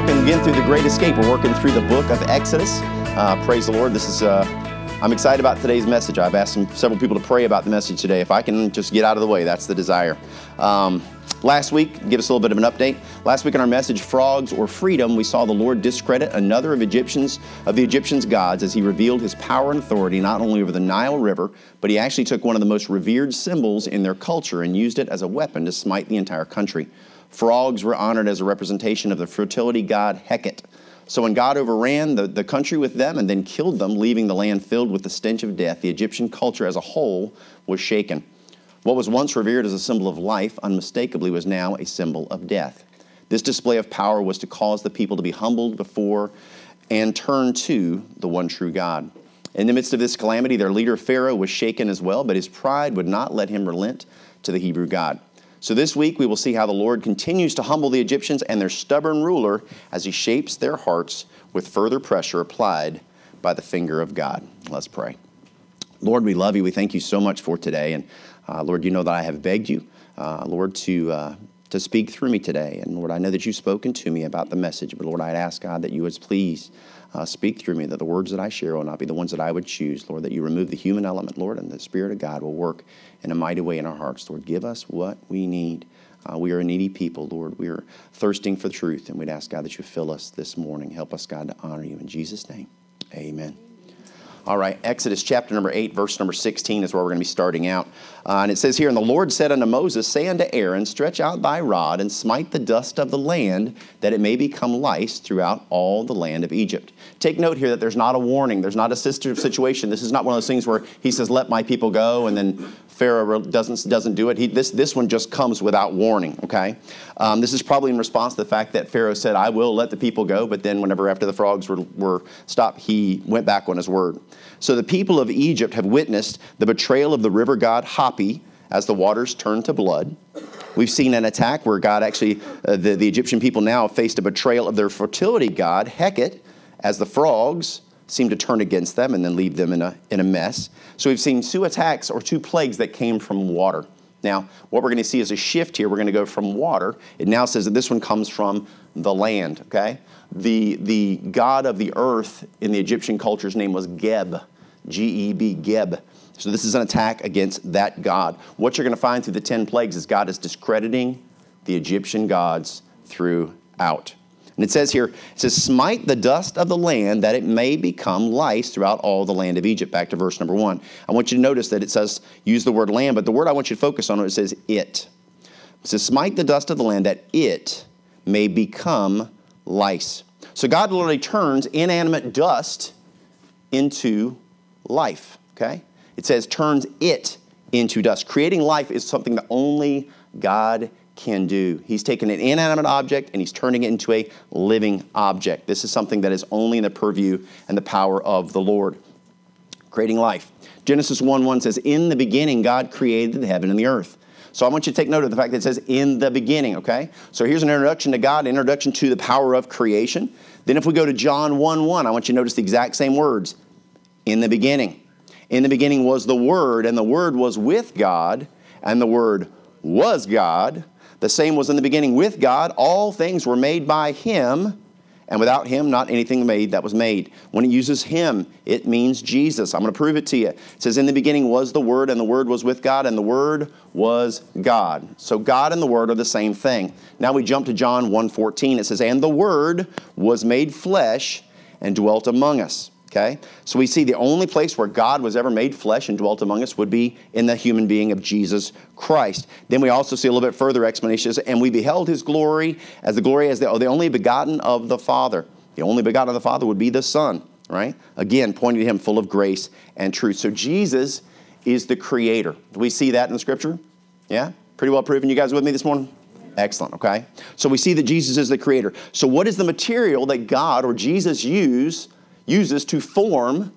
walking again through the Great Escape. We're working through the book of Exodus. Uh, praise the Lord. This is. Uh, I'm excited about today's message. I've asked some, several people to pray about the message today. If I can just get out of the way, that's the desire. Um, last week, give us a little bit of an update. Last week in our message, "Frogs or Freedom," we saw the Lord discredit another of Egyptians of the Egyptians' gods as He revealed His power and authority not only over the Nile River, but He actually took one of the most revered symbols in their culture and used it as a weapon to smite the entire country. Frogs were honored as a representation of the fertility god Hecate. So when God overran the, the country with them and then killed them, leaving the land filled with the stench of death, the Egyptian culture as a whole was shaken. What was once revered as a symbol of life, unmistakably was now a symbol of death. This display of power was to cause the people to be humbled before and turn to the one true God. In the midst of this calamity, their leader Pharaoh was shaken as well, but his pride would not let him relent to the Hebrew God. So this week we will see how the Lord continues to humble the Egyptians and their stubborn ruler as he shapes their hearts with further pressure applied by the finger of God. Let's pray. Lord, we love you. We thank you so much for today. And uh, Lord, you know that I have begged you, uh, Lord, to, uh, to speak through me today. And Lord, I know that you've spoken to me about the message, but Lord, I'd ask God that you would please uh, speak through me, that the words that I share will not be the ones that I would choose, Lord, that you remove the human element, Lord, and the Spirit of God will work in a mighty way in our hearts. Lord, give us what we need. Uh, we are a needy people, Lord. We are thirsting for truth, and we'd ask God that you fill us this morning. Help us, God, to honor you. In Jesus' name, amen. All right, Exodus chapter number 8, verse number 16 is where we're going to be starting out. Uh, and it says here, And the Lord said unto Moses, Say unto Aaron, Stretch out thy rod and smite the dust of the land, that it may become lice throughout all the land of Egypt. Take note here that there's not a warning, there's not a situation. This is not one of those things where he says, Let my people go, and then Pharaoh doesn't, doesn't do it. He, this, this one just comes without warning, okay? Um, this is probably in response to the fact that Pharaoh said, I will let the people go, but then whenever after the frogs were, were stopped, he went back on his word. So the people of Egypt have witnessed the betrayal of the river god Hapi as the waters turned to blood. We've seen an attack where God actually, uh, the, the Egyptian people now faced a betrayal of their fertility god, Heket, as the frogs seem to turn against them and then leave them in a, in a mess. So we've seen two attacks or two plagues that came from water. Now, what we're going to see is a shift here. We're going to go from water. It now says that this one comes from the land, okay? The, the god of the earth in the Egyptian culture's name was Geb, G E B, Geb. So this is an attack against that god. What you're going to find through the 10 plagues is God is discrediting the Egyptian gods throughout. And it says here, it says, smite the dust of the land that it may become lice throughout all the land of Egypt. Back to verse number one. I want you to notice that it says, use the word land, but the word I want you to focus on, it says it. It says, smite the dust of the land that it may become lice. So God literally turns inanimate dust into life, okay? It says turns it into dust. Creating life is something that only God can do. He's taken an inanimate object and he's turning it into a living object. This is something that is only in the purview and the power of the Lord. Creating life. Genesis 1 1 says, In the beginning, God created the heaven and the earth. So I want you to take note of the fact that it says in the beginning, okay? So here's an introduction to God, introduction to the power of creation. Then if we go to John 1 1, I want you to notice the exact same words. In the beginning. In the beginning was the Word, and the Word was with God, and the Word was God. The same was in the beginning with God. All things were made by Him, and without Him, not anything made that was made. When it uses Him, it means Jesus. I'm going to prove it to you. It says, In the beginning was the Word, and the Word was with God, and the Word was God. So God and the Word are the same thing. Now we jump to John 1:14. It says, And the Word was made flesh and dwelt among us. Okay? So we see the only place where God was ever made flesh and dwelt among us would be in the human being of Jesus Christ. Then we also see a little bit further explanations, and we beheld his glory as the glory as the, the only begotten of the Father. The only begotten of the Father would be the Son, right? Again, pointing to him full of grace and truth. So Jesus is the creator. Do we see that in the scripture? Yeah? Pretty well proven. You guys with me this morning? Excellent, okay? So we see that Jesus is the creator. So what is the material that God or Jesus used? Uses to form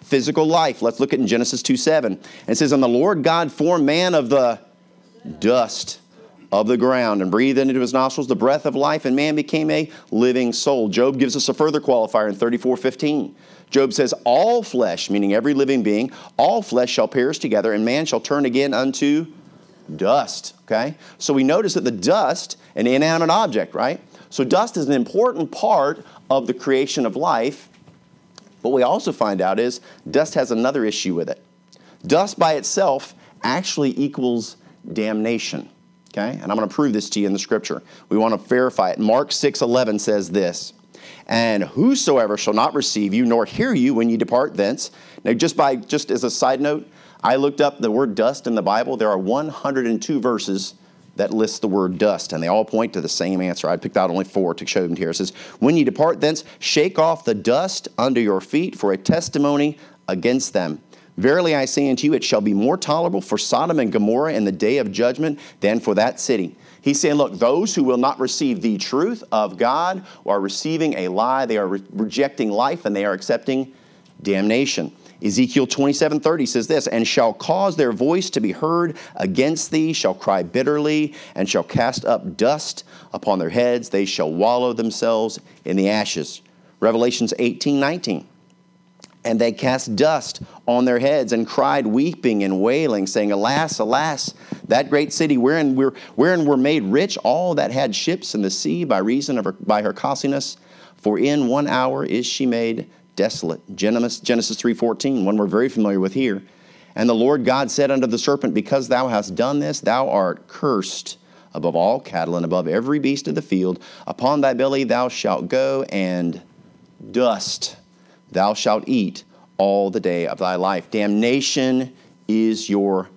physical life. Let's look at in Genesis 2 7. And it says, And the Lord God formed man of the dust of the ground and breathed into his nostrils the breath of life, and man became a living soul. Job gives us a further qualifier in 34 15. Job says, All flesh, meaning every living being, all flesh shall perish together, and man shall turn again unto dust. Okay? So we notice that the dust, an inanimate object, right? So dust is an important part of the creation of life. What we also find out is dust has another issue with it. Dust by itself actually equals damnation. Okay? And I'm going to prove this to you in the scripture. We want to verify it. Mark 6:11 says this. And whosoever shall not receive you nor hear you when you depart thence. Now just by just as a side note, I looked up the word dust in the Bible. There are 102 verses that lists the word dust, and they all point to the same answer. I picked out only four to show them here. It says, When you depart thence, shake off the dust under your feet for a testimony against them. Verily I say unto you, it shall be more tolerable for Sodom and Gomorrah in the day of judgment than for that city. He's saying, look, those who will not receive the truth of God are receiving a lie. They are re- rejecting life and they are accepting damnation. Ezekiel 27 30 says this, and shall cause their voice to be heard against thee, shall cry bitterly, and shall cast up dust upon their heads. They shall wallow themselves in the ashes. Revelations 18 19. And they cast dust on their heads and cried, weeping and wailing, saying, Alas, alas, that great city wherein we're, wherein were made rich all that had ships in the sea by reason of her, by her costliness. For in one hour is she made desolate. Genesis, Genesis 3.14, one we're very familiar with here. And the Lord God said unto the serpent, Because thou hast done this, thou art cursed above all cattle and above every beast of the field. Upon thy belly thou shalt go, and dust thou shalt eat all the day of thy life. Damnation is your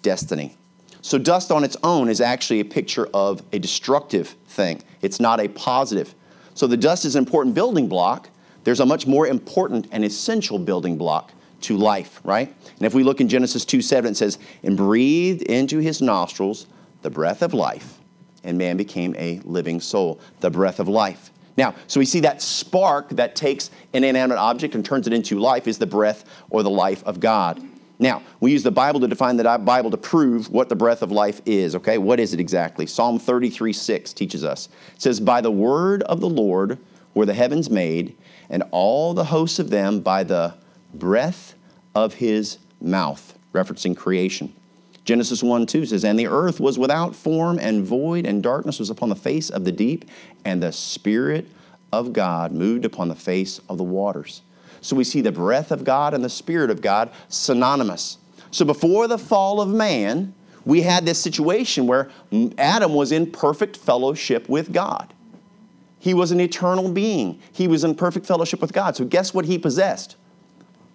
destiny. So, dust on its own is actually a picture of a destructive thing, it's not a positive. So, the dust is an important building block. There's a much more important and essential building block to life, right? And if we look in Genesis 2 7, it says, And breathed into his nostrils the breath of life, and man became a living soul. The breath of life. Now, so we see that spark that takes an inanimate object and turns it into life is the breath or the life of God. Now, we use the Bible to define the Bible to prove what the breath of life is, okay? What is it exactly? Psalm 33 6 teaches us. It says, By the word of the Lord were the heavens made, and all the hosts of them by the breath of his mouth, referencing creation. Genesis 1 2 says, And the earth was without form and void, and darkness was upon the face of the deep, and the Spirit of God moved upon the face of the waters. So we see the breath of God and the Spirit of God synonymous. So before the fall of man, we had this situation where Adam was in perfect fellowship with God. He was an eternal being. He was in perfect fellowship with God. So guess what he possessed?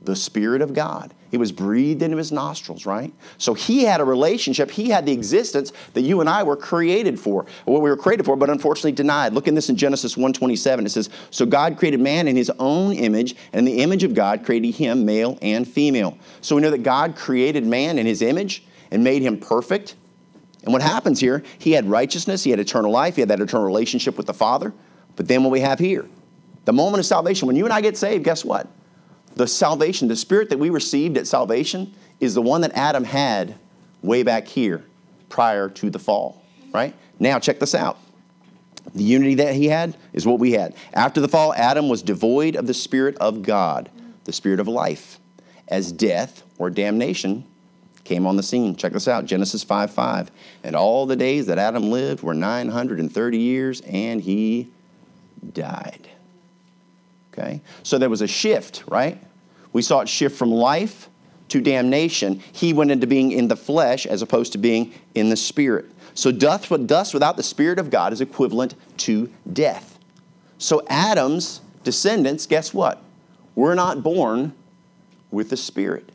the Spirit of God. It was breathed into his nostrils, right? So he had a relationship, he had the existence that you and I were created for, what we were created for, but unfortunately denied. Look in this in Genesis 1:27. It says, So God created man in his own image, and in the image of God created him, male and female. So we know that God created man in his image and made him perfect. And what happens here, he had righteousness, he had eternal life, he had that eternal relationship with the Father. But then what we have here, the moment of salvation, when you and I get saved, guess what? the salvation, the spirit that we received at salvation, is the one that Adam had way back here prior to the fall, right? Now, check this out. The unity that he had is what we had. After the fall, Adam was devoid of the Spirit of God, the Spirit of life, as death or damnation came on the scene. Check this out Genesis 5 5. And all the days that Adam lived were 930 years, and he died. Okay? So there was a shift, right? We saw it shift from life to damnation. He went into being in the flesh as opposed to being in the spirit. So dust, dust without the spirit of God is equivalent to death. So Adam's descendants, guess what? We're not born with the spirit.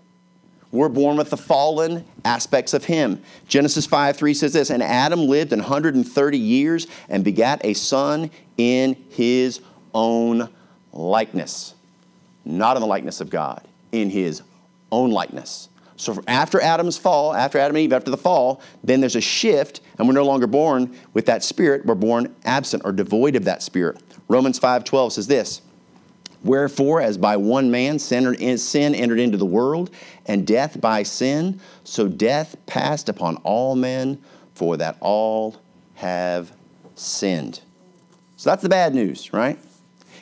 We're born with the fallen aspects of him. Genesis 5 3 says this And Adam lived 130 years and begat a son in his own likeness not in the likeness of God, in his own likeness. So after Adam's fall, after Adam and Eve, after the fall, then there's a shift, and we're no longer born with that spirit. We're born absent or devoid of that spirit. Romans 5:12 says this: Wherefore, as by one man sin entered into the world, and death by sin, so death passed upon all men, for that all have sinned. So that's the bad news, right?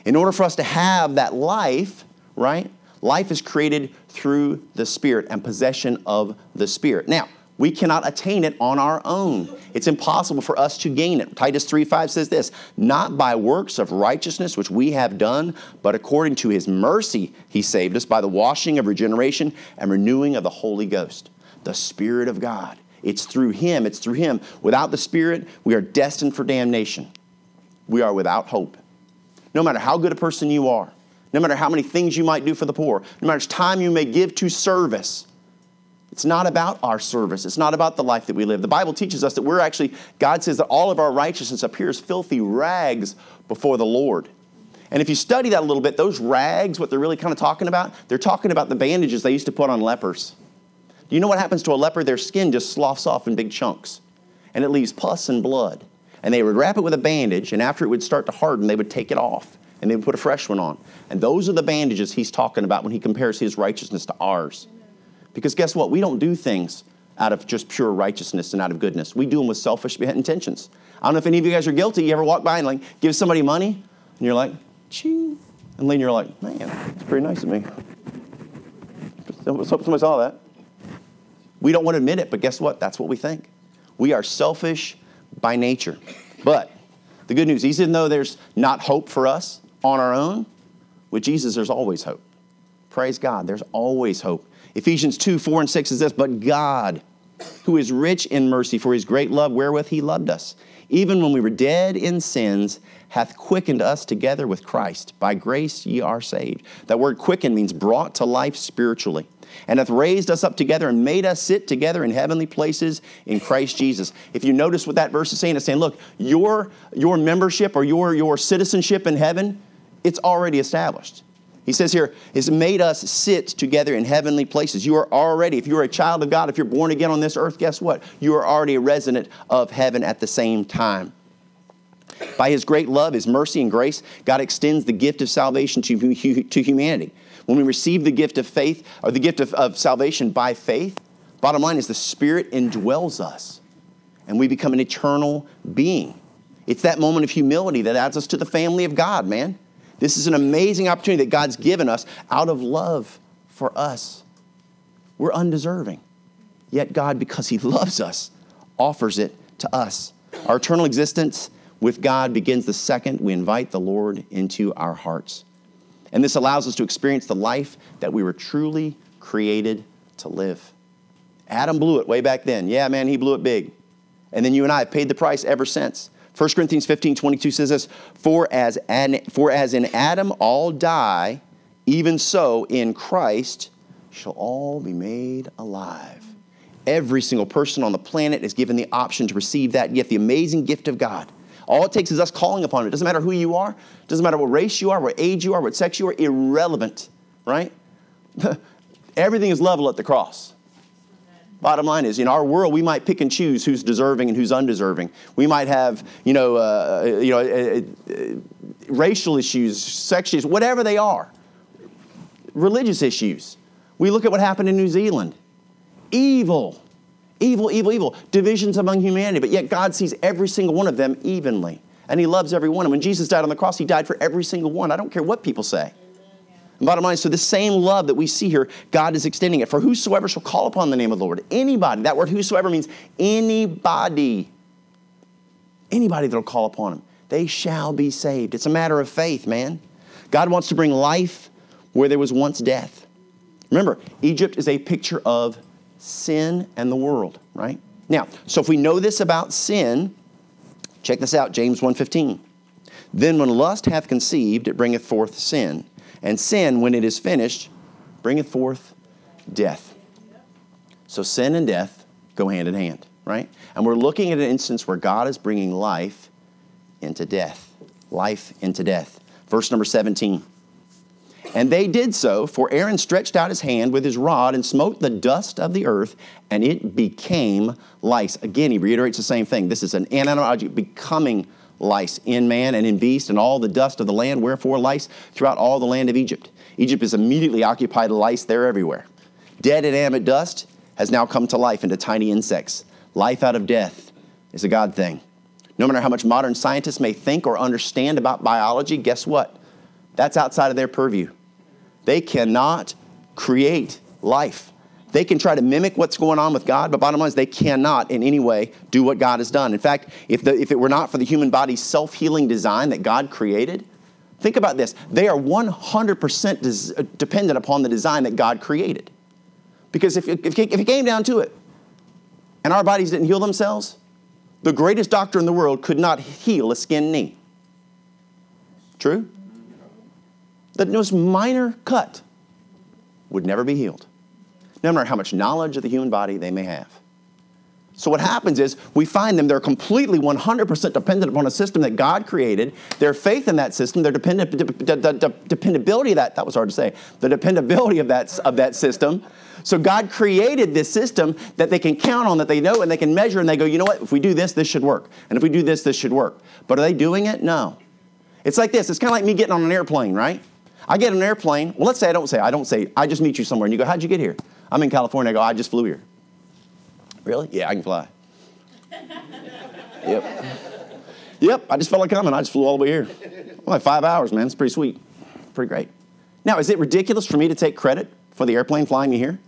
In order for us to have that life, right? Life is created through the Spirit and possession of the Spirit. Now, We cannot attain it on our own. It's impossible for us to gain it. Titus 3:5 says this, not by works of righteousness which we have done, but according to his mercy he saved us by the washing of regeneration and renewing of the Holy Ghost, the Spirit of God. It's through him, it's through him. Without the Spirit, we are destined for damnation. We are without hope. No matter how good a person you are, no matter how many things you might do for the poor, no matter how much time you may give to service, it's not about our service. It's not about the life that we live. The Bible teaches us that we're actually, God says that all of our righteousness appears filthy rags before the Lord. And if you study that a little bit, those rags, what they're really kind of talking about, they're talking about the bandages they used to put on lepers. Do you know what happens to a leper? Their skin just sloughs off in big chunks, and it leaves pus and blood. And they would wrap it with a bandage, and after it would start to harden, they would take it off, and they would put a fresh one on. And those are the bandages he's talking about when he compares his righteousness to ours. Because guess what? We don't do things out of just pure righteousness and out of goodness. We do them with selfish intentions. I don't know if any of you guys are guilty. You ever walk by and like give somebody money, and you're like, ching, and then you're like, man, it's pretty nice of me. Hope somebody saw that. We don't want to admit it, but guess what? That's what we think. We are selfish by nature. But the good news, is, even though there's not hope for us on our own, with Jesus, there's always hope. Praise God, there's always hope. Ephesians 2 4 and 6 is this, but God, who is rich in mercy for his great love wherewith he loved us, even when we were dead in sins, hath quickened us together with Christ. By grace ye are saved. That word quickened means brought to life spiritually. And hath raised us up together and made us sit together in heavenly places in Christ Jesus. If you notice what that verse is saying, it's saying, look, your, your membership or your, your citizenship in heaven, it's already established. He says here, has made us sit together in heavenly places. You are already, if you're a child of God, if you're born again on this earth, guess what? You are already a resident of heaven at the same time. By his great love, his mercy, and grace, God extends the gift of salvation to, to humanity. When we receive the gift of faith, or the gift of, of salvation by faith, bottom line is the Spirit indwells us, and we become an eternal being. It's that moment of humility that adds us to the family of God, man. This is an amazing opportunity that God's given us out of love for us. We're undeserving. Yet God, because He loves us, offers it to us. Our eternal existence with God begins the second we invite the Lord into our hearts. And this allows us to experience the life that we were truly created to live. Adam blew it way back then. Yeah, man, he blew it big. And then you and I have paid the price ever since. 1 Corinthians 15 22 says this for as, an, for as in Adam all die, even so in Christ shall all be made alive. Every single person on the planet is given the option to receive that gift, the amazing gift of God. All it takes is us calling upon it. It doesn't matter who you are, it doesn't matter what race you are, what age you are, what sex you are, irrelevant, right? Everything is level at the cross. Bottom line is, in our world, we might pick and choose who's deserving and who's undeserving. We might have, you know, uh, you know, uh, uh, racial issues, sex issues, whatever they are, religious issues. We look at what happened in New Zealand. Evil, evil, evil, evil. Divisions among humanity, but yet God sees every single one of them evenly. And He loves every one. And when Jesus died on the cross, He died for every single one. I don't care what people say. And bottom line, so the same love that we see here, God is extending it. For whosoever shall call upon the name of the Lord, anybody, that word whosoever means anybody, anybody that'll call upon him, they shall be saved. It's a matter of faith, man. God wants to bring life where there was once death. Remember, Egypt is a picture of sin and the world, right? Now, so if we know this about sin, check this out, James 1:15. Then when lust hath conceived, it bringeth forth sin. And sin, when it is finished, bringeth forth death. So sin and death go hand in hand, right? And we're looking at an instance where God is bringing life into death. Life into death. Verse number 17. And they did so, for Aaron stretched out his hand with his rod and smote the dust of the earth, and it became lice. Again, he reiterates the same thing. This is an analogy becoming lice in man and in beast and all the dust of the land, wherefore lice throughout all the land of Egypt. Egypt is immediately occupied lice, they're everywhere. Dead inanimate dust has now come to life into tiny insects. Life out of death is a God thing. No matter how much modern scientists may think or understand about biology, guess what? That's outside of their purview. They cannot create life. They can try to mimic what's going on with God, but bottom line is they cannot in any way do what God has done. In fact, if, the, if it were not for the human body's self healing design that God created, think about this. They are 100% des- uh, dependent upon the design that God created. Because if, if, if it came down to it and our bodies didn't heal themselves, the greatest doctor in the world could not heal a skinned knee. True? The most minor cut would never be healed no matter how much knowledge of the human body they may have. So what happens is we find them, they're completely 100% dependent upon a system that God created. Their faith in that system, their dependent, de, de, de, dependability of that, that was hard to say, the dependability of that, of that system. So God created this system that they can count on, that they know, and they can measure, and they go, you know what, if we do this, this should work. And if we do this, this should work. But are they doing it? No. It's like this. It's kind of like me getting on an airplane, right? I get on an airplane. Well, let's say I don't say, I don't say, I just meet you somewhere, and you go, how'd you get here? I'm in California. I go, I just flew here. Really? Yeah, I can fly. yep. Yep, I just felt like coming. I just flew all the way here. like five hours, man. It's pretty sweet. Pretty great. Now, is it ridiculous for me to take credit for the airplane flying me here?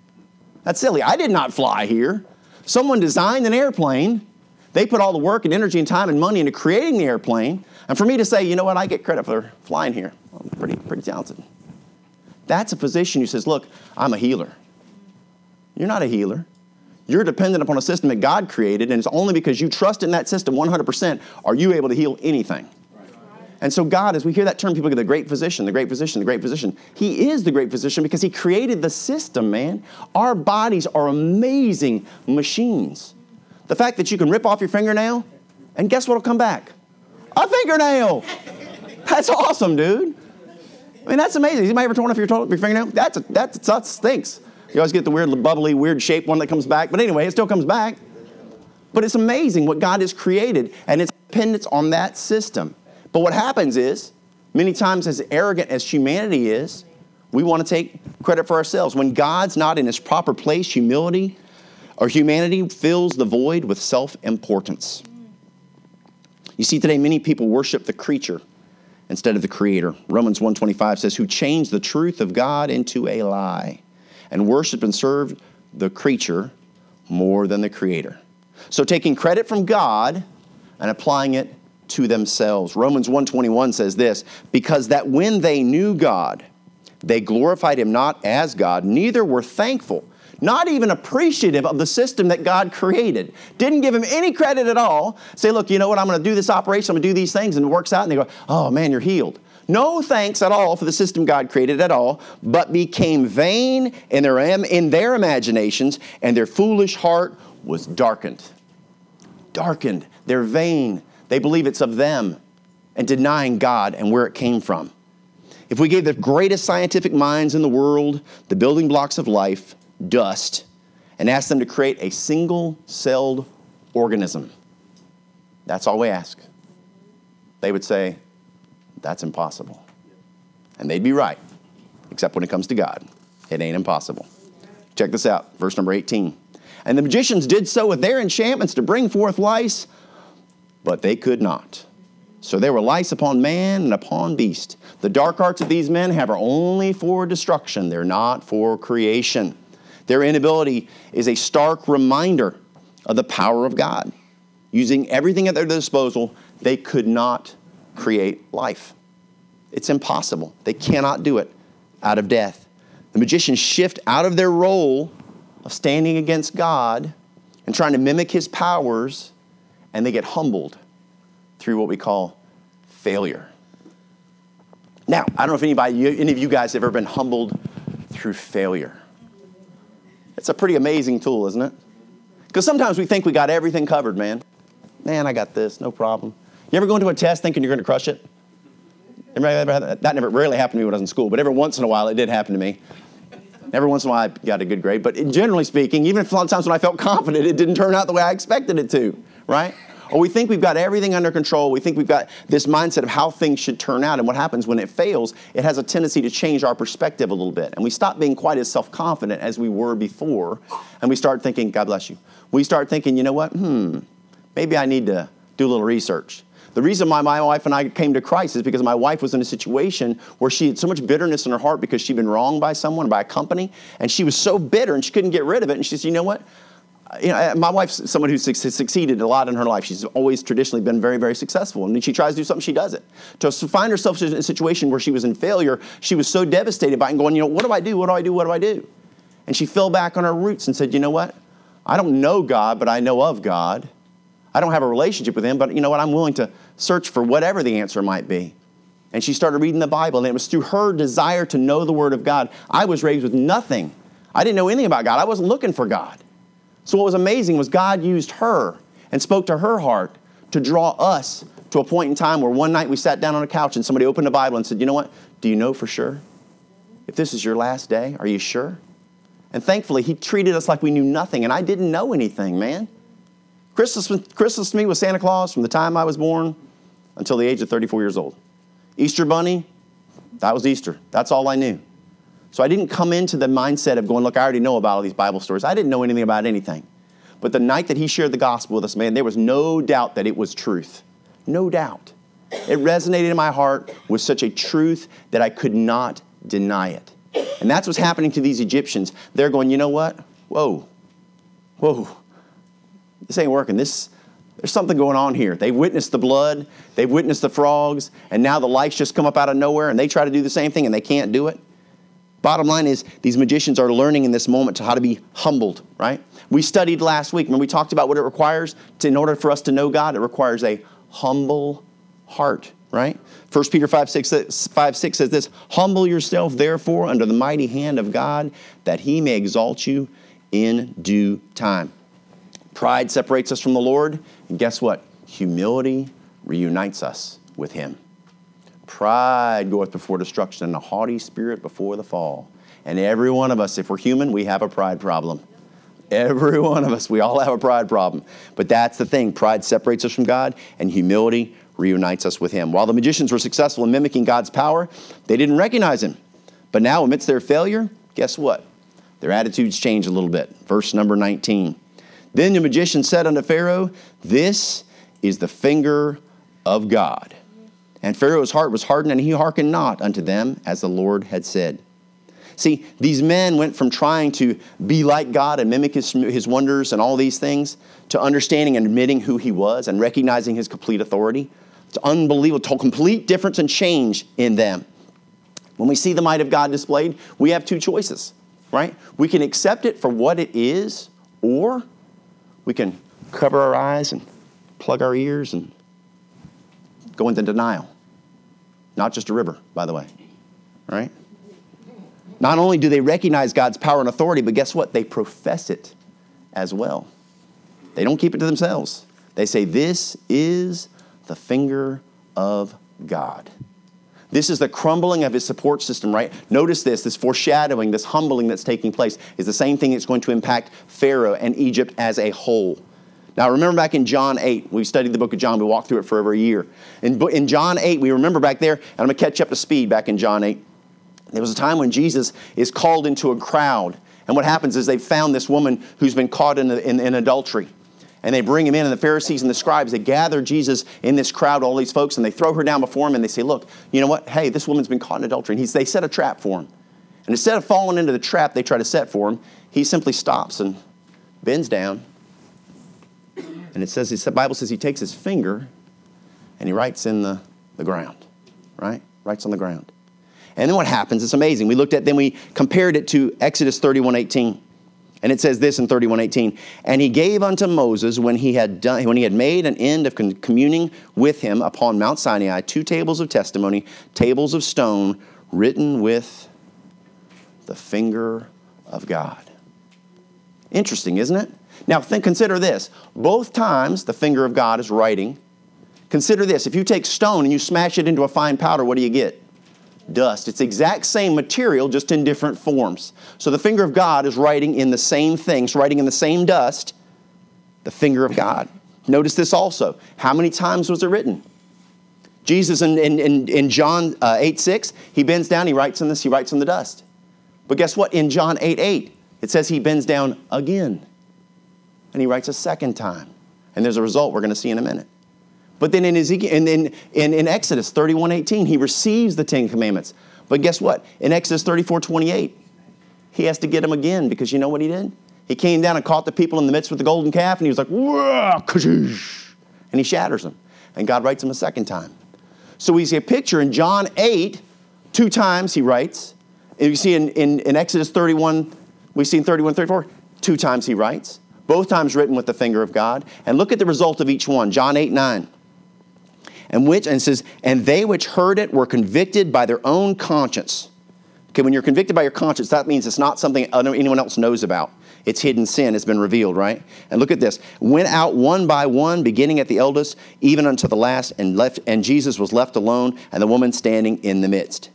That's silly. I did not fly here. Someone designed an airplane. They put all the work and energy and time and money into creating the airplane. And for me to say, you know what, I get credit for flying here. I'm pretty, pretty talented. That's a physician who says, look, I'm a healer. You're not a healer. You're dependent upon a system that God created, and it's only because you trust in that system 100% are you able to heal anything. And so, God, as we hear that term, people get the great physician, the great physician, the great physician. He is the great physician because He created the system, man. Our bodies are amazing machines. The fact that you can rip off your fingernail, and guess what will come back? A fingernail. That's awesome, dude. I mean, that's amazing. Has anybody ever torn off your, your fingernail? That's a, that's, that stinks. You always get the weird, bubbly, weird shaped one that comes back. But anyway, it still comes back. But it's amazing what God has created, and it's dependence on that system. But what happens is, many times, as arrogant as humanity is, we want to take credit for ourselves. When God's not in his proper place, humility or humanity fills the void with self importance. You see, today many people worship the creature instead of the creator. Romans 125 says, Who changed the truth of God into a lie and worship and serve the creature more than the creator. So taking credit from God and applying it to themselves. Romans 121 says this, because that when they knew God, they glorified him not as God, neither were thankful, not even appreciative of the system that God created. Didn't give him any credit at all. Say, look, you know what, I'm going to do this operation, I'm going to do these things, and it works out, and they go, oh man, you're healed. No thanks at all for the system God created at all, but became vain in their, in their imaginations, and their foolish heart was darkened. Darkened. They're vain. They believe it's of them and denying God and where it came from. If we gave the greatest scientific minds in the world the building blocks of life, dust, and asked them to create a single celled organism, that's all we ask. They would say, that's impossible. And they'd be right, except when it comes to God. It ain't impossible. Check this out, verse number 18. And the magicians did so with their enchantments to bring forth lice, but they could not. So there were lice upon man and upon beast. The dark arts of these men have are only for destruction, they're not for creation. Their inability is a stark reminder of the power of God. Using everything at their disposal, they could not create life. It's impossible. They cannot do it out of death. The magicians shift out of their role of standing against God and trying to mimic his powers, and they get humbled through what we call failure. Now, I don't know if anybody, any of you guys have ever been humbled through failure. It's a pretty amazing tool, isn't it? Because sometimes we think we got everything covered, man. Man, I got this, no problem. You ever go into a test thinking you're going to crush it? That never rarely happened to me when I was in school, but every once in a while it did happen to me. Every once in a while I got a good grade, but generally speaking, even if a lot of times when I felt confident, it didn't turn out the way I expected it to, right? Or we think we've got everything under control. We think we've got this mindset of how things should turn out. And what happens when it fails, it has a tendency to change our perspective a little bit. And we stop being quite as self confident as we were before. And we start thinking, God bless you. We start thinking, you know what? Hmm, maybe I need to do a little research. The reason why my wife and I came to Christ is because my wife was in a situation where she had so much bitterness in her heart because she'd been wronged by someone, by a company, and she was so bitter and she couldn't get rid of it. And she said, you know what? You know, my wife's someone who's succeeded a lot in her life. She's always traditionally been very, very successful. And when she tries to do something, she does it. To find herself in a situation where she was in failure, she was so devastated by it and going, you know, what do I do? What do I do? What do I do? And she fell back on her roots and said, you know what? I don't know God, but I know of God. I don't have a relationship with Him, but you know what? I'm willing to search for whatever the answer might be. And she started reading the Bible, and it was through her desire to know the Word of God. I was raised with nothing. I didn't know anything about God. I wasn't looking for God. So, what was amazing was God used her and spoke to her heart to draw us to a point in time where one night we sat down on a couch and somebody opened the Bible and said, You know what? Do you know for sure? If this is your last day, are you sure? And thankfully, he treated us like we knew nothing, and I didn't know anything, man. Christmas, Christmas to me was Santa Claus from the time I was born until the age of 34 years old. Easter Bunny, that was Easter. That's all I knew. So I didn't come into the mindset of going, look, I already know about all these Bible stories. I didn't know anything about anything. But the night that he shared the gospel with us, man, there was no doubt that it was truth. No doubt. It resonated in my heart with such a truth that I could not deny it. And that's what's happening to these Egyptians. They're going, you know what? Whoa, whoa, this ain't working. This, there's something going on here. They've witnessed the blood, they've witnessed the frogs, and now the lights just come up out of nowhere and they try to do the same thing and they can't do it. Bottom line is, these magicians are learning in this moment to how to be humbled, right? We studied last week when we talked about what it requires to, in order for us to know God, it requires a humble heart, right? 1 Peter 5 6, 5, 6 says this Humble yourself, therefore, under the mighty hand of God, that he may exalt you in due time. Pride separates us from the Lord, and guess what? Humility reunites us with him. Pride goeth before destruction, and a haughty spirit before the fall. And every one of us, if we're human, we have a pride problem. Every one of us, we all have a pride problem. But that's the thing pride separates us from God, and humility reunites us with Him. While the magicians were successful in mimicking God's power, they didn't recognize Him. But now, amidst their failure, guess what? Their attitudes change a little bit. Verse number 19. Then the magician said unto Pharaoh, This is the finger of God. And Pharaoh's heart was hardened, and he hearkened not unto them as the Lord had said. See, these men went from trying to be like God and mimic his, his wonders and all these things to understanding and admitting who he was and recognizing his complete authority. It's unbelievable, to complete difference and change in them. When we see the might of God displayed, we have two choices, right? We can accept it for what it is, or we can cover our eyes and plug our ears and go into denial. Not just a river, by the way, right? Not only do they recognize God's power and authority, but guess what? They profess it as well. They don't keep it to themselves. They say, This is the finger of God. This is the crumbling of his support system, right? Notice this this foreshadowing, this humbling that's taking place is the same thing that's going to impact Pharaoh and Egypt as a whole. Now, remember back in John 8, we studied the book of John, we walked through it for over a year. In, in John 8, we remember back there, and I'm going to catch up to speed back in John 8. There was a time when Jesus is called into a crowd, and what happens is they found this woman who's been caught in, in, in adultery. And they bring him in, and the Pharisees and the scribes, they gather Jesus in this crowd, all these folks, and they throw her down before him, and they say, Look, you know what? Hey, this woman's been caught in adultery. And he's, they set a trap for him. And instead of falling into the trap they try to set for him, he simply stops and bends down. And it says, the Bible says he takes his finger and he writes in the, the ground, right? Writes on the ground. And then what happens? It's amazing. We looked at, then we compared it to Exodus 31 18. And it says this in 31:18, and he gave unto Moses when he had done when he had made an end of communing with him upon Mount Sinai two tables of testimony, tables of stone written with the finger of God. Interesting, isn't it? Now think, consider this. Both times the finger of God is writing. Consider this. If you take stone and you smash it into a fine powder, what do you get? Dust. It's exact same material, just in different forms. So the finger of God is writing in the same things, writing in the same dust, the finger of God. Notice this also. How many times was it written? Jesus in, in, in John uh, 8 6, he bends down, he writes in this, he writes in the dust. But guess what? In John 8 8, it says he bends down again. And he writes a second time. And there's a result we're going to see in a minute. But then in Ezekiel, and in, in, in Exodus 31 18, he receives the Ten Commandments. But guess what? In Exodus 34 28, he has to get them again because you know what he did? He came down and caught the people in the midst with the golden calf, and he was like, and he shatters them. And God writes them a second time. So we see a picture in John 8, two times he writes. And you see in, in, in Exodus 31, we see in 31, 34, two times he writes. Both times written with the finger of God. And look at the result of each one. John 8, 9. And which, and says, and they which heard it were convicted by their own conscience. Okay, when you're convicted by your conscience, that means it's not something anyone else knows about. It's hidden sin has been revealed, right? And look at this. Went out one by one, beginning at the eldest, even unto the last, and left and Jesus was left alone, and the woman standing in the midst.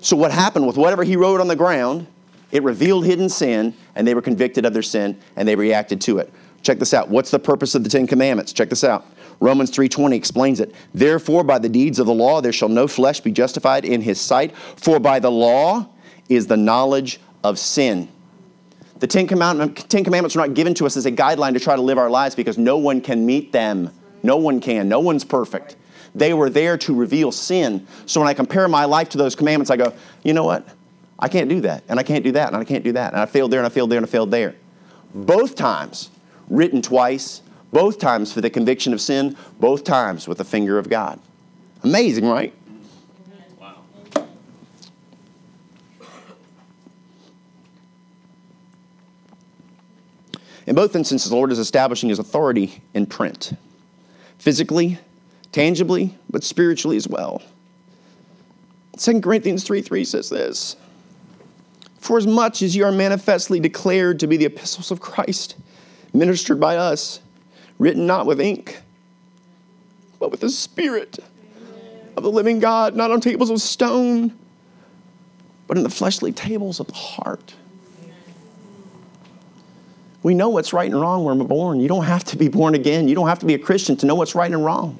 So what happened with whatever he wrote on the ground, it revealed hidden sin, and they were convicted of their sin, and they reacted to it. Check this out. What's the purpose of the Ten Commandments? Check this out. Romans 3:20 explains it. Therefore by the deeds of the law there shall no flesh be justified in his sight, for by the law is the knowledge of sin. The Ten, Commandments, Ten Commandments are not given to us as a guideline to try to live our lives because no one can meet them. No one can. No one's perfect. They were there to reveal sin. So when I compare my life to those commandments, I go, you know what? I can't do that, and I can't do that, and I can't do that. And I failed there, and I failed there, and I failed there. Both times, written twice, both times for the conviction of sin, both times with the finger of God. Amazing, right? Wow. In both instances, the Lord is establishing his authority in print, physically, tangibly, but spiritually as well. 2 Corinthians 3 3 says this For as much as you are manifestly declared to be the epistles of Christ, ministered by us, written not with ink, but with the Spirit of the living God, not on tables of stone, but in the fleshly tables of the heart. We know what's right and wrong when we're born. You don't have to be born again. You don't have to be a Christian to know what's right and wrong.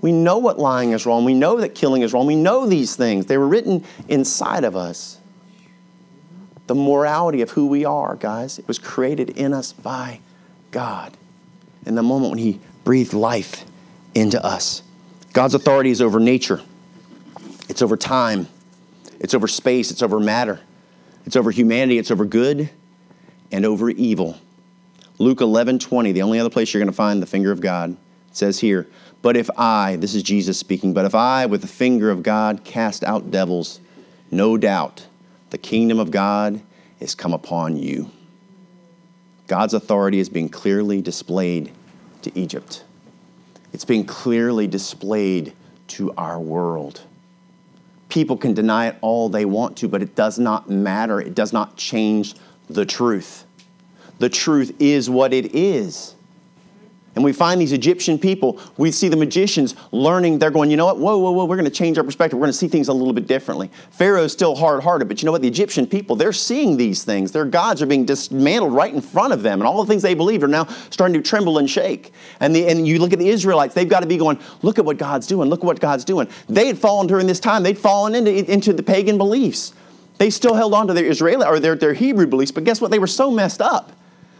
We know what lying is wrong. We know that killing is wrong. We know these things. They were written inside of us. The morality of who we are, guys, it was created in us by God in the moment when He breathed life into us. God's authority is over nature, it's over time, it's over space, it's over matter, it's over humanity, it's over good, and over evil. Luke 11 20, the only other place you're going to find the finger of God, says here, But if I, this is Jesus speaking, but if I, with the finger of God, cast out devils, no doubt the kingdom of God is come upon you. God's authority is being clearly displayed to Egypt. It's being clearly displayed to our world. People can deny it all they want to, but it does not matter. It does not change the truth. The truth is what it is. And we find these Egyptian people, we see the magicians learning, they're going, you know what, whoa, whoa, whoa, we're going to change our perspective. We're going to see things a little bit differently. Pharaoh's still hard hearted, but you know what, the Egyptian people, they're seeing these things. Their gods are being dismantled right in front of them, and all the things they believed are now starting to tremble and shake. And, the, and you look at the Israelites, they've got to be going, look at what God's doing, look at what God's doing. They had fallen during this time, they'd fallen into, into the pagan beliefs. They still held on to their Israeli or their, their Hebrew beliefs, but guess what? They were so messed up.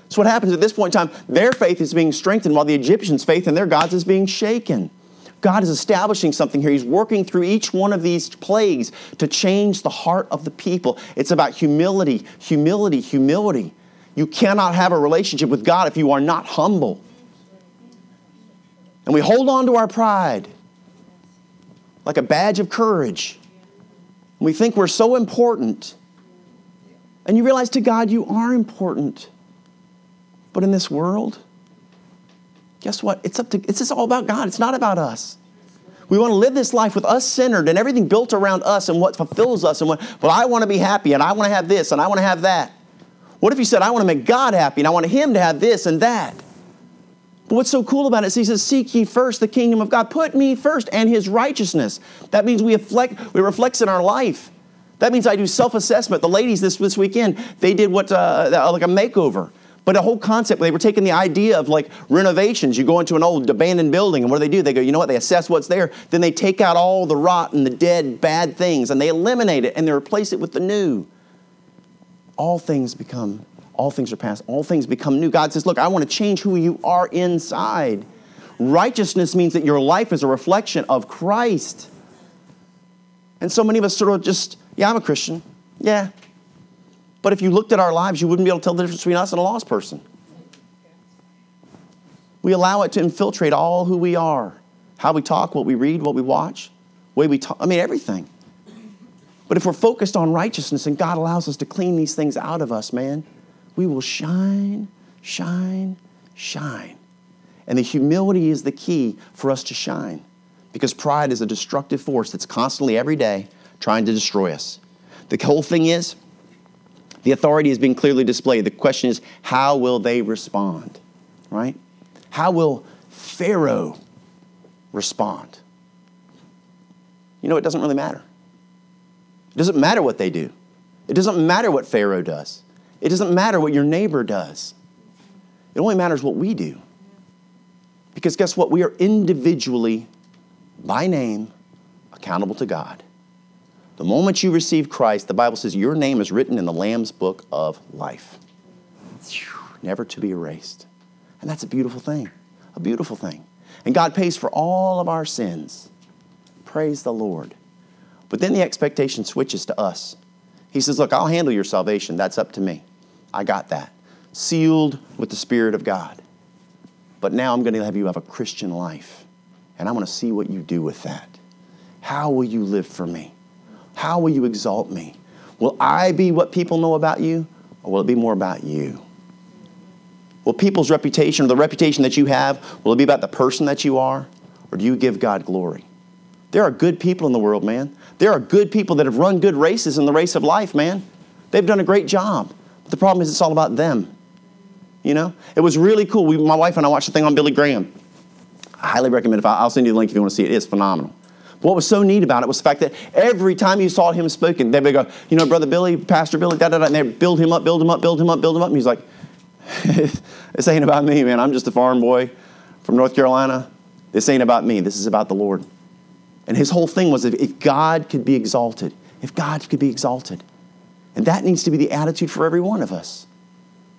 So what happens at this point in time? Their faith is being strengthened while the Egyptians' faith in their gods is being shaken. God is establishing something here. He's working through each one of these plagues to change the heart of the people. It's about humility, humility, humility. You cannot have a relationship with God if you are not humble. And we hold on to our pride like a badge of courage. We think we're so important. And you realize to God you are important. But in this world, guess what? It's up to it's just all about God. It's not about us. We want to live this life with us centered and everything built around us and what fulfills us and what, well, I want to be happy and I want to have this and I want to have that. What if you said, I want to make God happy and I want Him to have this and that? But what's so cool about it is he says, Seek ye first the kingdom of God. Put me first and his righteousness. That means we reflect, we reflects in our life. That means I do self-assessment. The ladies this, this weekend, they did what uh, like a makeover. But a whole concept, they were taking the idea of like renovations. You go into an old abandoned building, and what do they do? They go, you know what? They assess what's there. Then they take out all the rot and the dead, bad things, and they eliminate it and they replace it with the new. All things become, all things are past, all things become new. God says, look, I want to change who you are inside. Righteousness means that your life is a reflection of Christ. And so many of us sort of just, yeah, I'm a Christian. Yeah. But if you looked at our lives, you wouldn't be able to tell the difference between us and a lost person. We allow it to infiltrate all who we are how we talk, what we read, what we watch, way we talk. I mean, everything. But if we're focused on righteousness and God allows us to clean these things out of us, man, we will shine, shine, shine. And the humility is the key for us to shine because pride is a destructive force that's constantly every day trying to destroy us. The whole thing is, the authority has been clearly displayed. The question is, how will they respond? Right? How will Pharaoh respond? You know, it doesn't really matter. It doesn't matter what they do. It doesn't matter what Pharaoh does. It doesn't matter what your neighbor does. It only matters what we do. Because guess what? We are individually, by name, accountable to God. The moment you receive Christ, the Bible says your name is written in the Lamb's book of life, never to be erased. And that's a beautiful thing, a beautiful thing. And God pays for all of our sins. Praise the Lord. But then the expectation switches to us. He says, Look, I'll handle your salvation. That's up to me. I got that. Sealed with the Spirit of God. But now I'm going to have you have a Christian life. And I want to see what you do with that. How will you live for me? How will you exalt me? Will I be what people know about you, or will it be more about you? Will people's reputation or the reputation that you have, will it be about the person that you are, or do you give God glory? There are good people in the world, man. There are good people that have run good races in the race of life, man. They've done a great job. But the problem is it's all about them. You know? It was really cool. We, my wife and I watched a thing on Billy Graham. I highly recommend it. I'll send you the link if you want to see it. It's phenomenal. What was so neat about it was the fact that every time you saw him speaking, they would be go, you know, Brother Billy, Pastor Billy, da da da, and they'd build him up, build him up, build him up, build him up. And he's like, this ain't about me, man. I'm just a farm boy from North Carolina. This ain't about me. This is about the Lord. And his whole thing was if God could be exalted, if God could be exalted. And that needs to be the attitude for every one of us.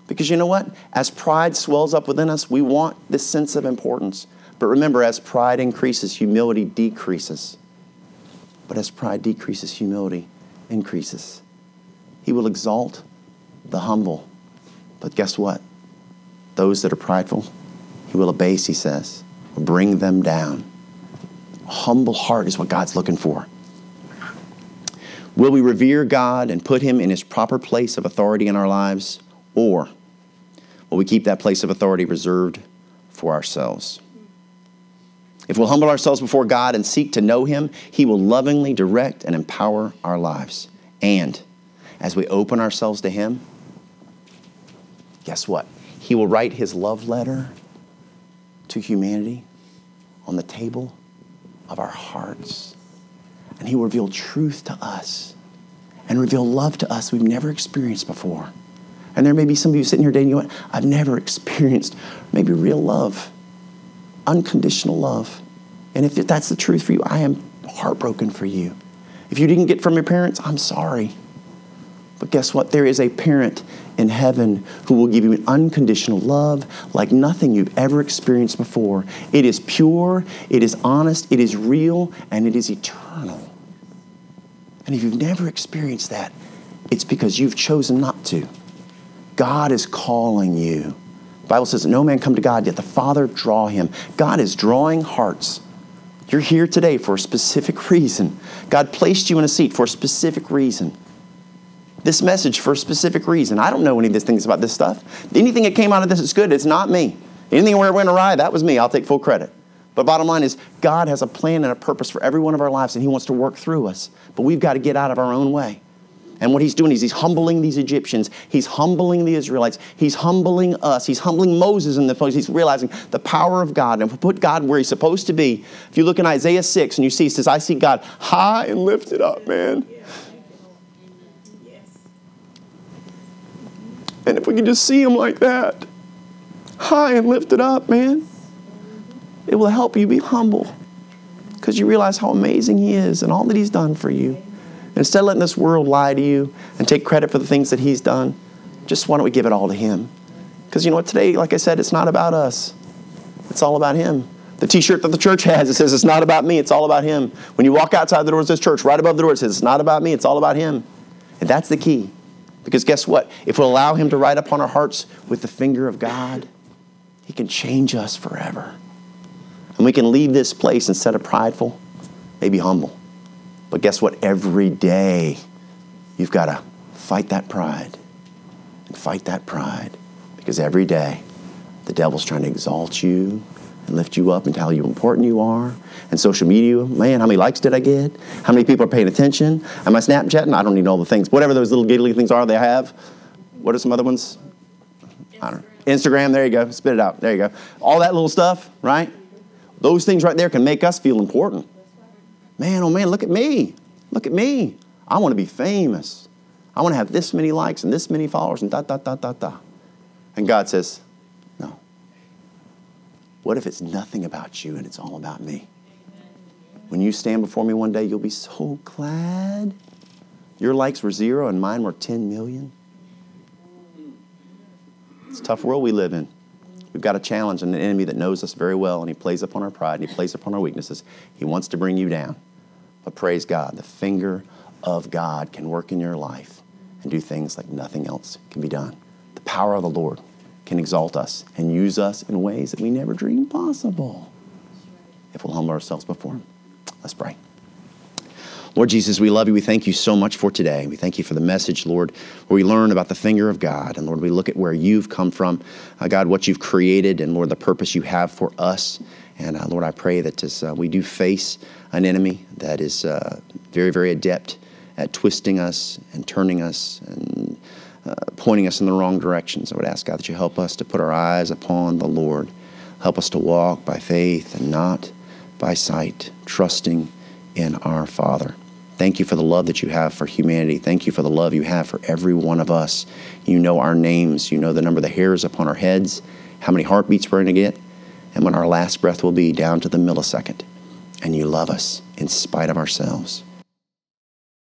Because you know what? As pride swells up within us, we want this sense of importance. But remember, as pride increases, humility decreases. But as pride decreases, humility increases. He will exalt the humble but guess what? Those that are prideful, he will abase, he says, or bring them down. A humble heart is what God's looking for. Will we revere God and put him in his proper place of authority in our lives? Or will we keep that place of authority reserved for ourselves? If we'll humble ourselves before God and seek to know him, he will lovingly direct and empower our lives. And as we open ourselves to him, guess what? He will write his love letter to humanity on the table of our hearts. And he will reveal truth to us and reveal love to us we've never experienced before. And there may be some of you sitting here today and you know I've never experienced maybe real love, unconditional love. And if that's the truth for you, I am heartbroken for you. If you didn't get from your parents, I'm sorry. But guess what? There is a parent in heaven who will give you an unconditional love like nothing you've ever experienced before. It is pure, it is honest, it is real, and it is eternal. And if you've never experienced that, it's because you've chosen not to. God is calling you. Bible says no man come to God, yet the Father draw him. God is drawing hearts. You're here today for a specific reason. God placed you in a seat for a specific reason this message for a specific reason. I don't know any of these things about this stuff. Anything that came out of this is good. It's not me. Anything where it went awry, that was me. I'll take full credit. But bottom line is, God has a plan and a purpose for every one of our lives, and He wants to work through us. But we've got to get out of our own way. And what He's doing is He's humbling these Egyptians. He's humbling the Israelites. He's humbling us. He's humbling Moses in the place. He's realizing the power of God. And if we put God where He's supposed to be, if you look in Isaiah 6 and you see, He says, I see God high and lifted up, man. And if we can just see Him like that, high and lifted up, man, it will help you be humble because you realize how amazing He is and all that He's done for you. Instead of letting this world lie to you and take credit for the things that He's done, just why don't we give it all to Him? Because you know what, today, like I said, it's not about us, it's all about Him. The t shirt that the church has, it says, It's not about me, it's all about Him. When you walk outside the doors of this church, right above the door, it says, It's not about me, it's all about Him. And that's the key. Because guess what? If we allow Him to write upon our hearts with the finger of God, He can change us forever. And we can leave this place instead of prideful, maybe humble. But guess what? Every day, you've got to fight that pride and fight that pride. Because every day, the devil's trying to exalt you and lift you up and tell you how important you are. And social media, man, how many likes did I get? How many people are paying attention? Am I Snapchatting? I don't need all the things. Whatever those little giggly things are they have. What are some other ones? Instagram. I don't know. Instagram, there you go. Spit it out. There you go. All that little stuff, right? Those things right there can make us feel important. Man, oh man, look at me. Look at me. I want to be famous. I want to have this many likes and this many followers and da da da da da. And God says, No. What if it's nothing about you and it's all about me? When you stand before me one day, you'll be so glad. Your likes were zero and mine were 10 million. It's a tough world we live in. We've got a challenge and an enemy that knows us very well, and he plays upon our pride and he plays upon our weaknesses. He wants to bring you down. But praise God, the finger of God can work in your life and do things like nothing else can be done. The power of the Lord can exalt us and use us in ways that we never dreamed possible if we'll humble ourselves before Him. Let's pray. Lord Jesus, we love you. We thank you so much for today. We thank you for the message, Lord, where we learn about the finger of God. And Lord, we look at where you've come from, uh, God, what you've created, and Lord, the purpose you have for us. And uh, Lord, I pray that as uh, we do face an enemy that is uh, very, very adept at twisting us and turning us and uh, pointing us in the wrong directions, I would ask God that you help us to put our eyes upon the Lord. Help us to walk by faith and not by sight, trusting in our Father. Thank you for the love that you have for humanity. Thank you for the love you have for every one of us. You know our names. You know the number of the hairs upon our heads, how many heartbeats we're going to get, and when our last breath will be down to the millisecond. And you love us in spite of ourselves.